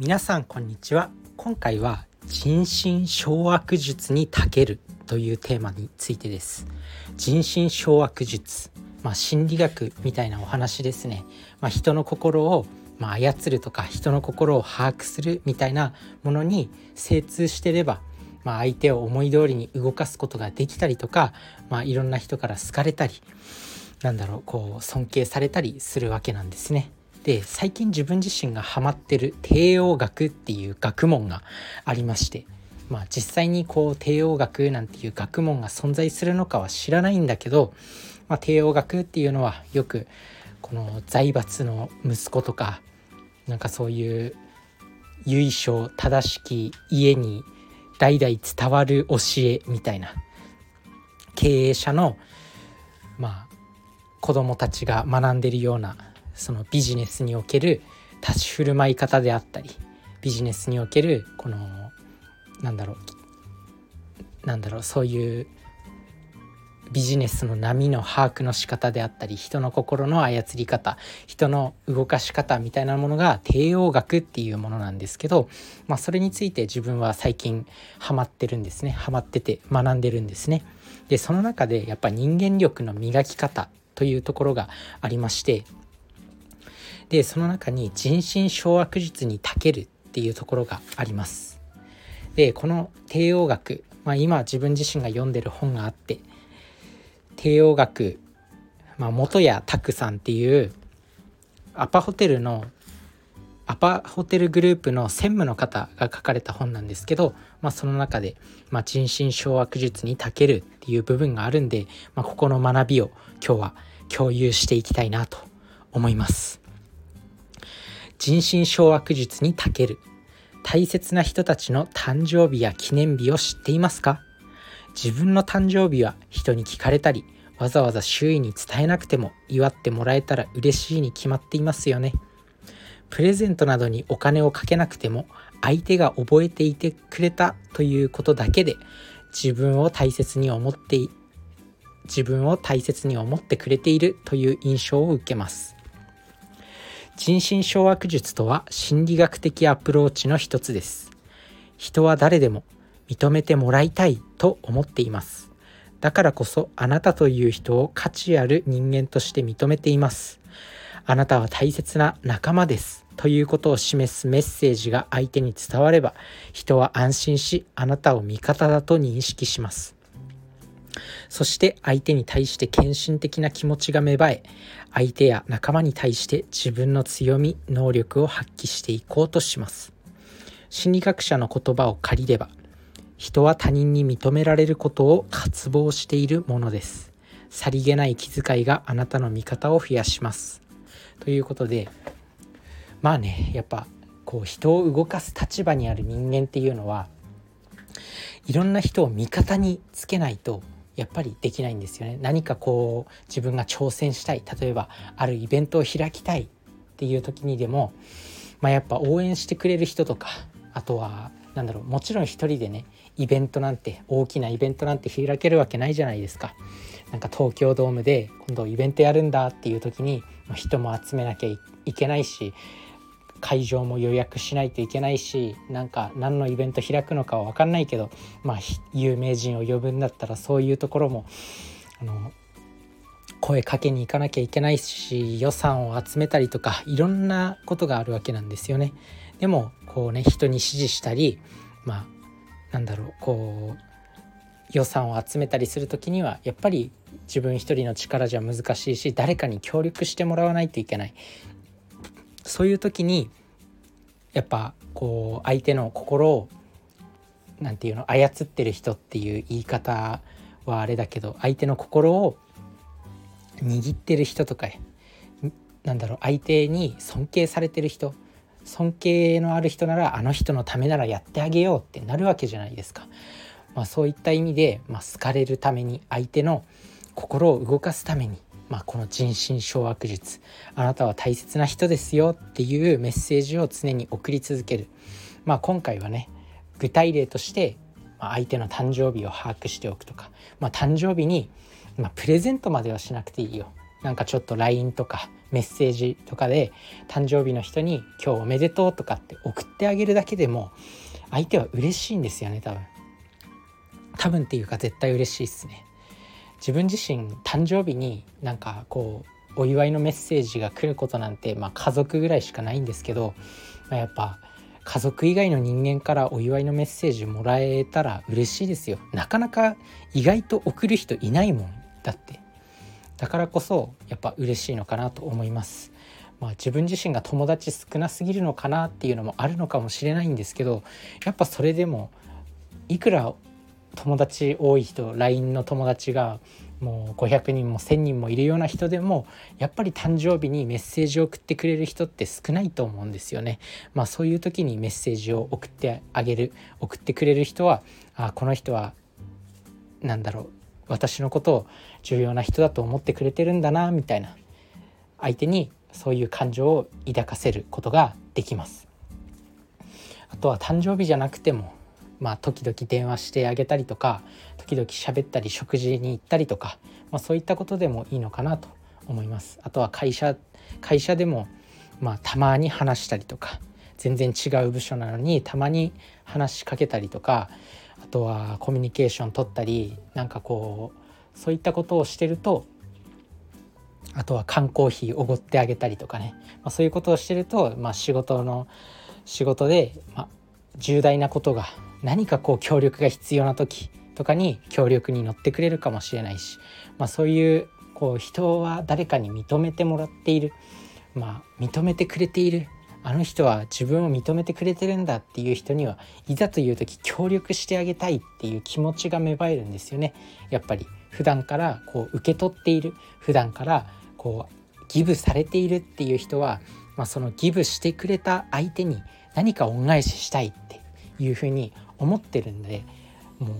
皆さんこんにちは。今回は人心掌握術に長けるというテーマについてです。人心掌握術まあ心理学みたいなお話ですね。まあ、人の心をまあ操るとか人の心を把握するみたいなものに精通してればまあ、相手を思い通りに動かすことができたりとか、まあ、いろんな人から好かれたりなんだろうこう尊敬されたりするわけなんですね。で最近自分自身がハマってる帝王学っていう学問がありましてまあ実際にこう帝王学なんていう学問が存在するのかは知らないんだけど、まあ、帝王学っていうのはよくこの財閥の息子とかなんかそういう由緒正しき家に代々伝わる教えみたいな経営者のまあ子供たちが学んでるようなそのビジネスにおける立ち振る舞い方であったりビジネスにおけるこのなんだろうなんだろうそういうビジネスの波の把握の仕方であったり人の心の操り方人の動かし方みたいなものが帝王学っていうものなんですけど、まあ、それについて自分は最近ハマってるんですねハマってて学んでるんですね。でその中でやっぱ人間力の磨き方というところがありましてでその中に人心掌握術に長けるっていうところがあります。でこの帝王学、まあ、今自分自身が読んでる本があって帝王学、まあ、元谷拓さんっていうアパホテルのアパホテルグループの専務の方が書かれた本なんですけど、まあ、その中で、まあ、人心掌握術に長けるっていう部分があるんで、まあ、ここの学びを今日は共有していきたいなと思います。人心掌握術に長ける。大切な人たちの誕生日や記念日を知っていますか？自分の誕生日は人に聞かれたりわざわざ周囲に伝えなくても祝ってもらえたら嬉しいに決まっていますよね。プレゼントなどにお金をかけなくても相手が覚えていてくれたということだけで自分を大切に思って自分を大切に思ってくれているという印象を受けます。人心掌握術とは心理学的アプローチの一つです。人は誰でも認めてもらいたいと思っています。だからこそあなたという人を価値ある人間として認めています。あなたは大切な仲間ですということを示すメッセージが相手に伝われば人は安心しあなたを味方だと認識します。そして相手に対して献身的な気持ちが芽生え相手や仲間に対して自分の強み能力を発揮していこうとします。心理学者の言葉を借りれば人は他人に認められることを渇望しているものです。さりげない気遣いがあなたの味方を増やします。ということでまあねやっぱこう人を動かす立場にある人間っていうのはいろんな人を味方につけないとやっぱりできないんですよね何かこう自分が挑戦したい例えばあるイベントを開きたいっていう時にでも、まあ、やっぱ応援してくれる人とかあとはなんだろうもちろん一人でねイベントなんて大きなイベントなんて開けるわけないじゃないですか。なんか東京ドームで今度イベントやるんだっていう時に人も集めなきゃいけないし会場も予約しないといけないしなんか何のイベント開くのかは分かんないけどまあ有名人を呼ぶんだったらそういうところもあの声かけに行かなきゃいけないし予算を集めたりとかいろんなことがあるわけなんですよね。でもこうね人に指示したりまあなんだろうこう予算を集めたりする時にはやっぱり自分一人の力じゃ難しいし誰かに協力してもらわないといけないそういう時にやっぱこう相手の心を何て言うの操ってる人っていう言い方はあれだけど相手の心を握ってる人とかなんだろう相手に尊敬されてる人尊敬のある人ならあの人のためならやってあげようってなるわけじゃないですか。まあ、そういった意味で、まあ、好かれるために相手の心を動かすためにまあ、この人心掌握術。あなたは大切な人ですよっていうメッセージを常に送り続ける、まあ、今回はね具体例として、相手の誕生日を把握しておくとか、まあ、誕生日に、まあ、プレゼントまではしなくていいよ。なんかちょっと LINE とかメッセージとかで誕生日の人に「今日おめでとう」とかって送ってあげるだけでも相手は嬉しいんですよね多分。多分っていうか絶対嬉しいっすね。自分自身誕生日になんかこうお祝いのメッセージが来ることなんて、まあ、家族ぐらいしかないんですけど、まあ、やっぱ家族以外の人間からお祝いのメッセージもらえたら嬉しいですよ。なかなか意外と送る人いないもんだって。だからこそやっぱ嬉しいのかなと思います。まあ、自分自身が友達少なすぎるのかなっていうのもあるのかもしれないんですけどやっぱそれでもいくら友達多い人 LINE の友達がもう500人も1,000人もいるような人でもやっぱり誕生日にメッセージを送ってくれる人って少ないと思うんですよね。まあそういう時にメッセージを送ってあげる送ってくれる人はあこの人は何だろう私のことを重要な人だと思ってくれてるんだなみたいな相手にそういう感情を抱かせることができます。あとは誕生日じゃなくてもまあ、時々電話してあげたりとか時々喋ったり食事に行ったりとか、まあ、そういったことでもいいのかなと思います。あとは会社会社でも、まあ、たまに話したりとか全然違う部署なのにたまに話しかけたりとかあとはコミュニケーション取ったりなんかこうそういったことをしてるとあとは缶コーヒーおごってあげたりとかね、まあ、そういうことをしてると、まあ、仕事の仕事で、まあ、重大なことが何かこう協力が必要な時とかに協力に乗ってくれるかもしれないし、まあ、そういうこう人は誰かに認めてもらっている、まあ、認めてくれている。あの人は自分を認めてくれてるんだっていう人にはいざという時協力してあげたいっていう気持ちが芽生えるんですよね。やっぱり普段からこう受け取っている。普段からこうギブされているっていう人は、まあ、そのギブしてくれた相手に何か恩返ししたいっていうふうに思ってるんでもう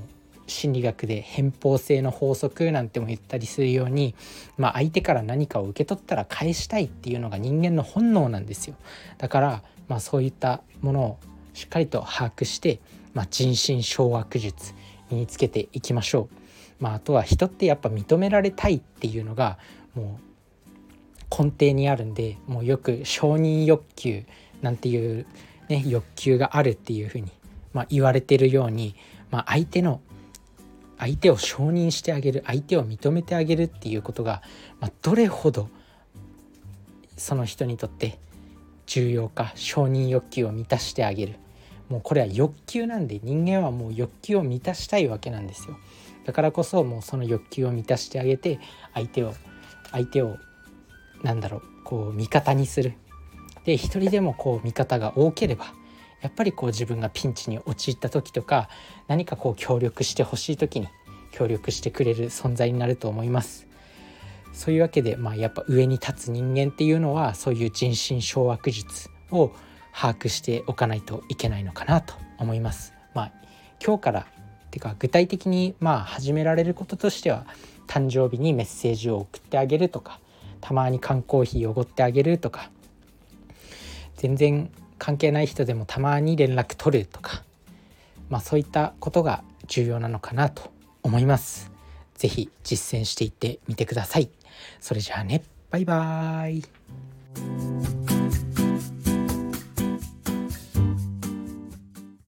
心理学で偏方性の法則なんても言ったりするように、まあ、相手から何かを受け取ったら返したいっていうのが人間の本能なんですよ。だから、まあ、そういったものをしっかりと把握して、まあ、人心掌握術身につけていきましょう、まあ、あとは人ってやっぱ認められたいっていうのがもう根底にあるんでもうよく承認欲求なんていう、ね、欲求があるっていうふうにまあ、言われてるように、まあ、相手の相手を承認してあげる相手を認めてあげるっていうことが、まあ、どれほどその人にとって重要か承認欲求を満たしてあげる。もうこれは欲求なんで人間はもう欲求を満たしたいわけなんですよ。だからこそもうその欲求を満たしてあげて相手を相手をなんだろうこう味方にする。で一人でもこう味方が多ければやっぱりこう自分がピンチに陥った時とか何かこう協力してほしい時に協力してくれる存在になると思います。そういうわけで、まあ、やっぱ上に立つ人間っていうのはそういう人心掌握術を把握しておかないといけないのかなと思います。まあ、今日からっていうか具体的にまあ始められることとしては誕生日にメッセージを送ってあげるとかたまに缶コーヒーおごってあげるとか全然関係ない人でもたまに連絡取るとか、まあ、そういったことが重要なのかなと思います。是非実践していってみてください。それじゃあねバイバーイ